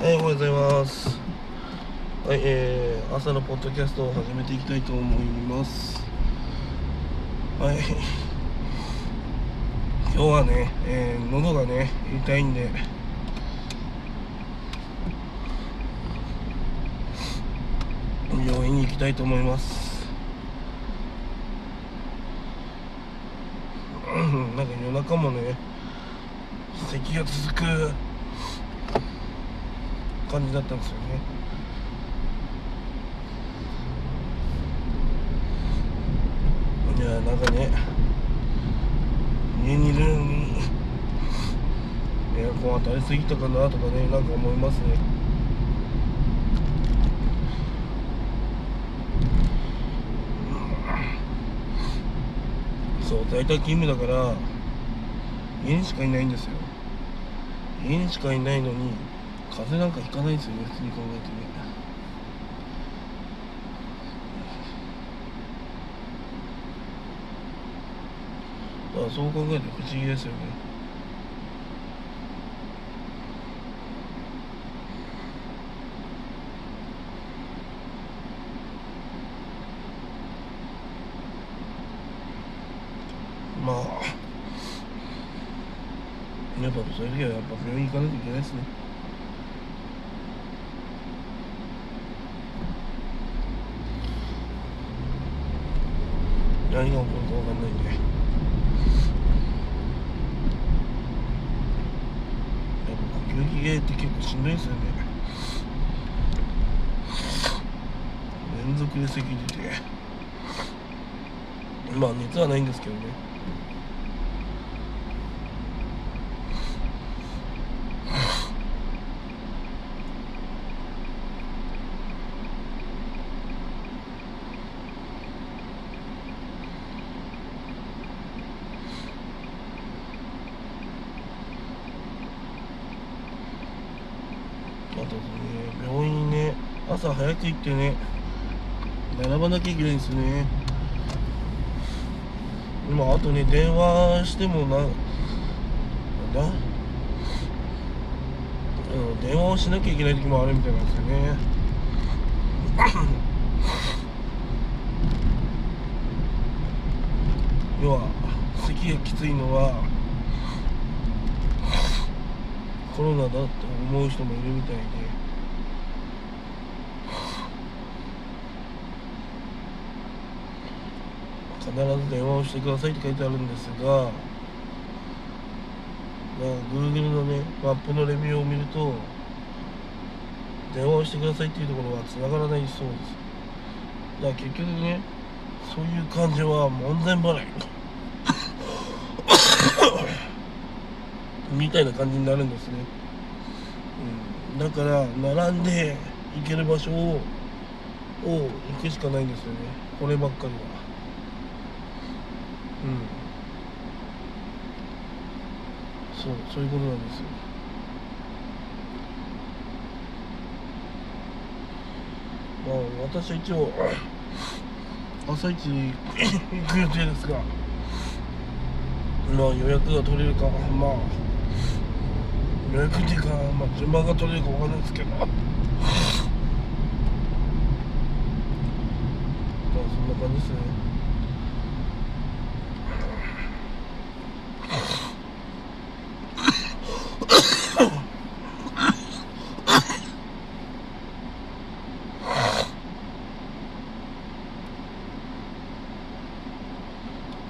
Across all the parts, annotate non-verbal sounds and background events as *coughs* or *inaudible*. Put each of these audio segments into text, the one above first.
はい、おはようございます。はい、えー、朝のポッドキャストを始めていきたいと思います。はい。*laughs* 今日はね、えー、喉がね、痛いんで、病院に行きたいと思います。なんか夜中もね、咳が続く感じだったんですよね。いやなんかね家にいるのにエアコン当たりすぎたかなとかねなんか思いますね。そう在宅勤務だから家にしかいないんですよ。家にしかいないのに風なんかひかないですよね普通に考えてね。だからそう考えると不思議ですよね。まあ。やっぱそういう時はやっぱ病院行かないといけないですね。何が起こるか分かんないんで。やっぱ呼吸器系って結構しんどいですよね。連続で咳出て。まあ熱はないんですけどねあとね病院ね朝早く行ってね並ばなきゃいけないんですね。まあとね電話してもななんだ？うん電話をしなきゃいけない時もあるみたいなんですよね。*coughs* 要は咳がきついのはコロナだって思う人もいるみたいで。必ず電話をしてくださいって書いてあるんですが、まあ、Google のねマップのレビューを見ると電話をしてくださいっていうところは繋がらないそうです。だから結局ねそういう感じは門前払い。*laughs* みたいな感じになるんですね、うん、だから並んで行ける場所を行くしかないんですよね。こればっかりは。そうそういうことなんですよ。まあ私は一応 *coughs* 朝一行く予定ですがまあ予約が取れるかまあ予約っていうか、まあ、順番が取れるかわかんないですけど。まあそんな感じですね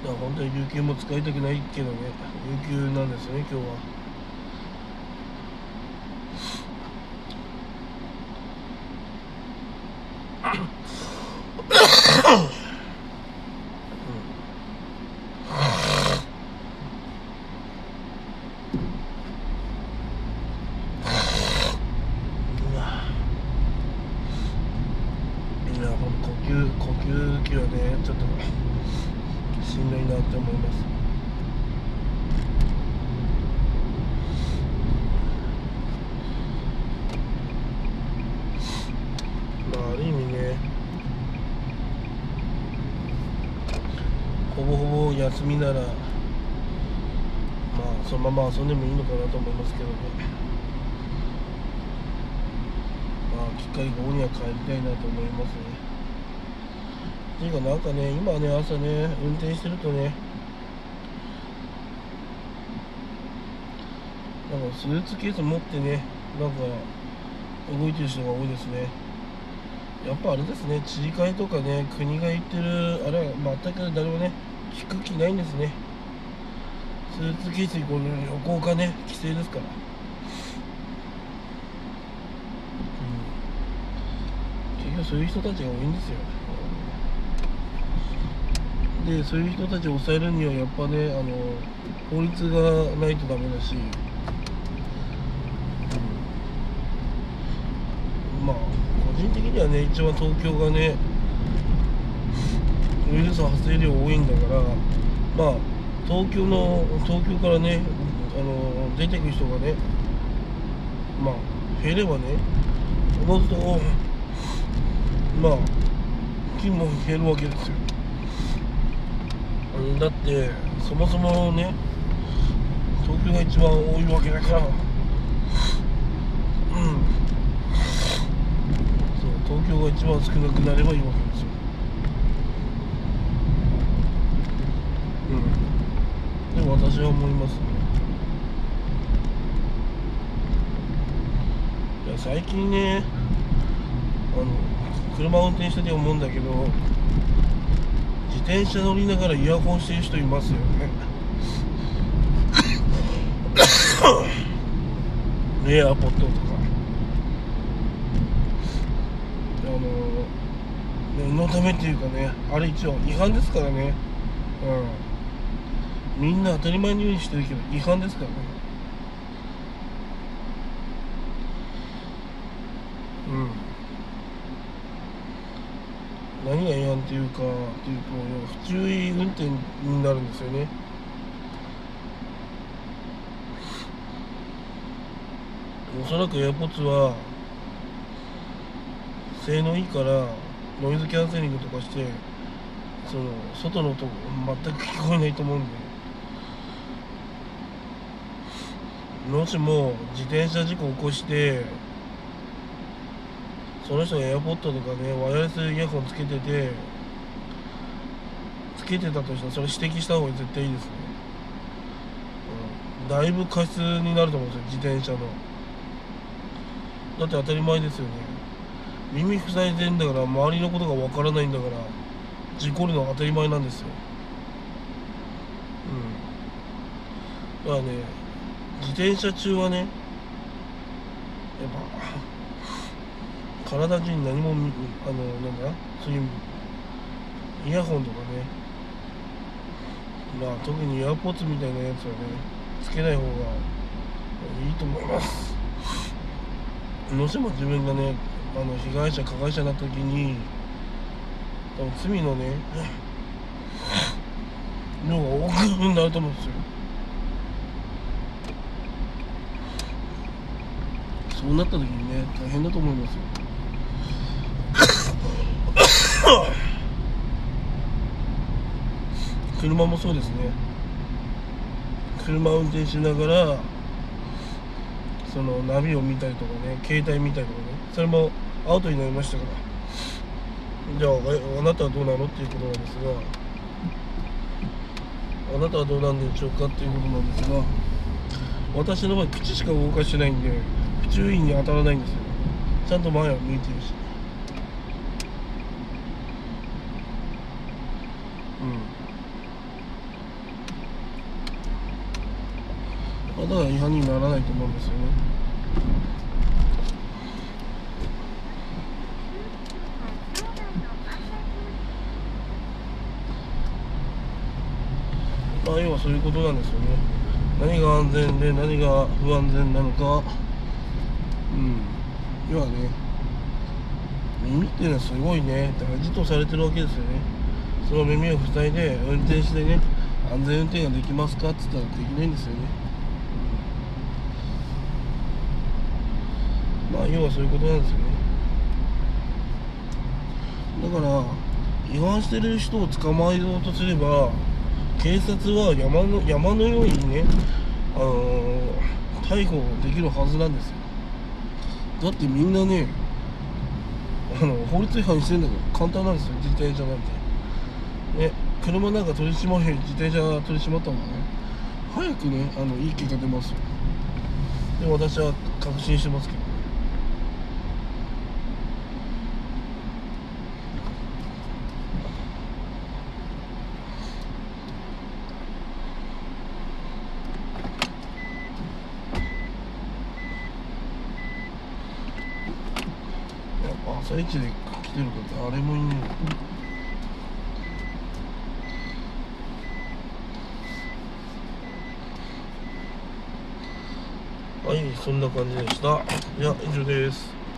いや本当に有給も使いたくないけどね。有給なんですよね今日はうわいやほんと呼吸呼吸器はねちょっとしんどいなって思いますまあある意味ねほぼほぼ休みならまあそのまま遊んでもいいのかなと思いますけどね。機会が多には帰りたいなと思いますね。っていうかなんかね今ね朝ね運転してるとねなんかスーツケース持ってねなんか動いてる人が多いですね。やっぱあれですね知事会とかね国が言ってるあれは全く誰もね聞く気ないんですね。スーツケースにこの旅行がね規制ですから。そういう人たちが多いんですよ。でそういう人たちを抑えるにはやっぱねあの法律がないとダメだし、うん、まあ個人的にはね一番東京がねウイルス発生量多いんだからまあ東京の東京からねあの出てく人がねまあ減ればねおのずとまあ金も減るわけですよ。だってそもそもね東京が一番多いわけだからうん。そう東京が一番少なくなればいいわけですようんでも私は思いますね。いや最近ねあの車運転してて思うんだけど自転車乗りながらイヤホンしてる人いますよね。*laughs* エアポットとか。あの念のためっていうかねあれ一応違反ですからね。うんみんな当たり前のようにしてるけど違反ですからね。うん。何が違反っていうかっていうと不注意運転になるんですよね。おそらく AirPods は性能いいからノイズキャンセリングとかしてその外の音全く聞こえないと思うんで。もしも自転車事故起こしてその人が AirPod とかねワイヤレスイヤホンつけててつけてたとしたらそれ指摘した方が絶対いいですね、うん、だいぶ過失になると思うんですよ自転車の。だって当たり前ですよね。耳塞いでんだから周りのことがわからないんだから事故るのは当たり前なんですよ。うん。だからね自転車中はねやっぱ体中に何もあのなんだ？そういうイヤホンとかね。まあ特にイヤポッツみたいなやつはねつけない方がいいと思います。どうしても自分がねあの被害者加害者になった時に多分罪のね量が多くなると思うんですよ。そうなった時にね大変だと思いますよ。*coughs* 車もそうですね。車運転しながらそのナビを見たりとかね携帯見たりとかねそれもアウトになりましたから。じゃああなたはどうなのっていうことなんですがあなたはどうなんでしょうかっていうことなんですが私の場合口しか動かしてないんで注意に当たらないんですよ。ちゃんと前は向いてるし。うん。だから違反にならないと思うんですよね。まあ要はそういうことなんですよね。何が安全で何が不安全なのか。うん。要はね耳っていうのはすごいね。大事とされてるわけですよね。その耳を塞いで運転してね安全運転ができますかって言ったらできないんですよね。まあ要はそういうことなんですよね。だから違反してる人を捕まえようとすれば警察は山の山のようにね、あの、逮捕できるはずなんですよ。だってみんなねあの法律違反してんだけど簡単なんですよ自転車なんて。ね車なんか取り締まへん自転車取り締まったもんね。早くねあのいい結果出ますよ。で私は確信してますけどねやっぱ朝一で来てる方誰もいねえはいそんな感じでした。いや以上です。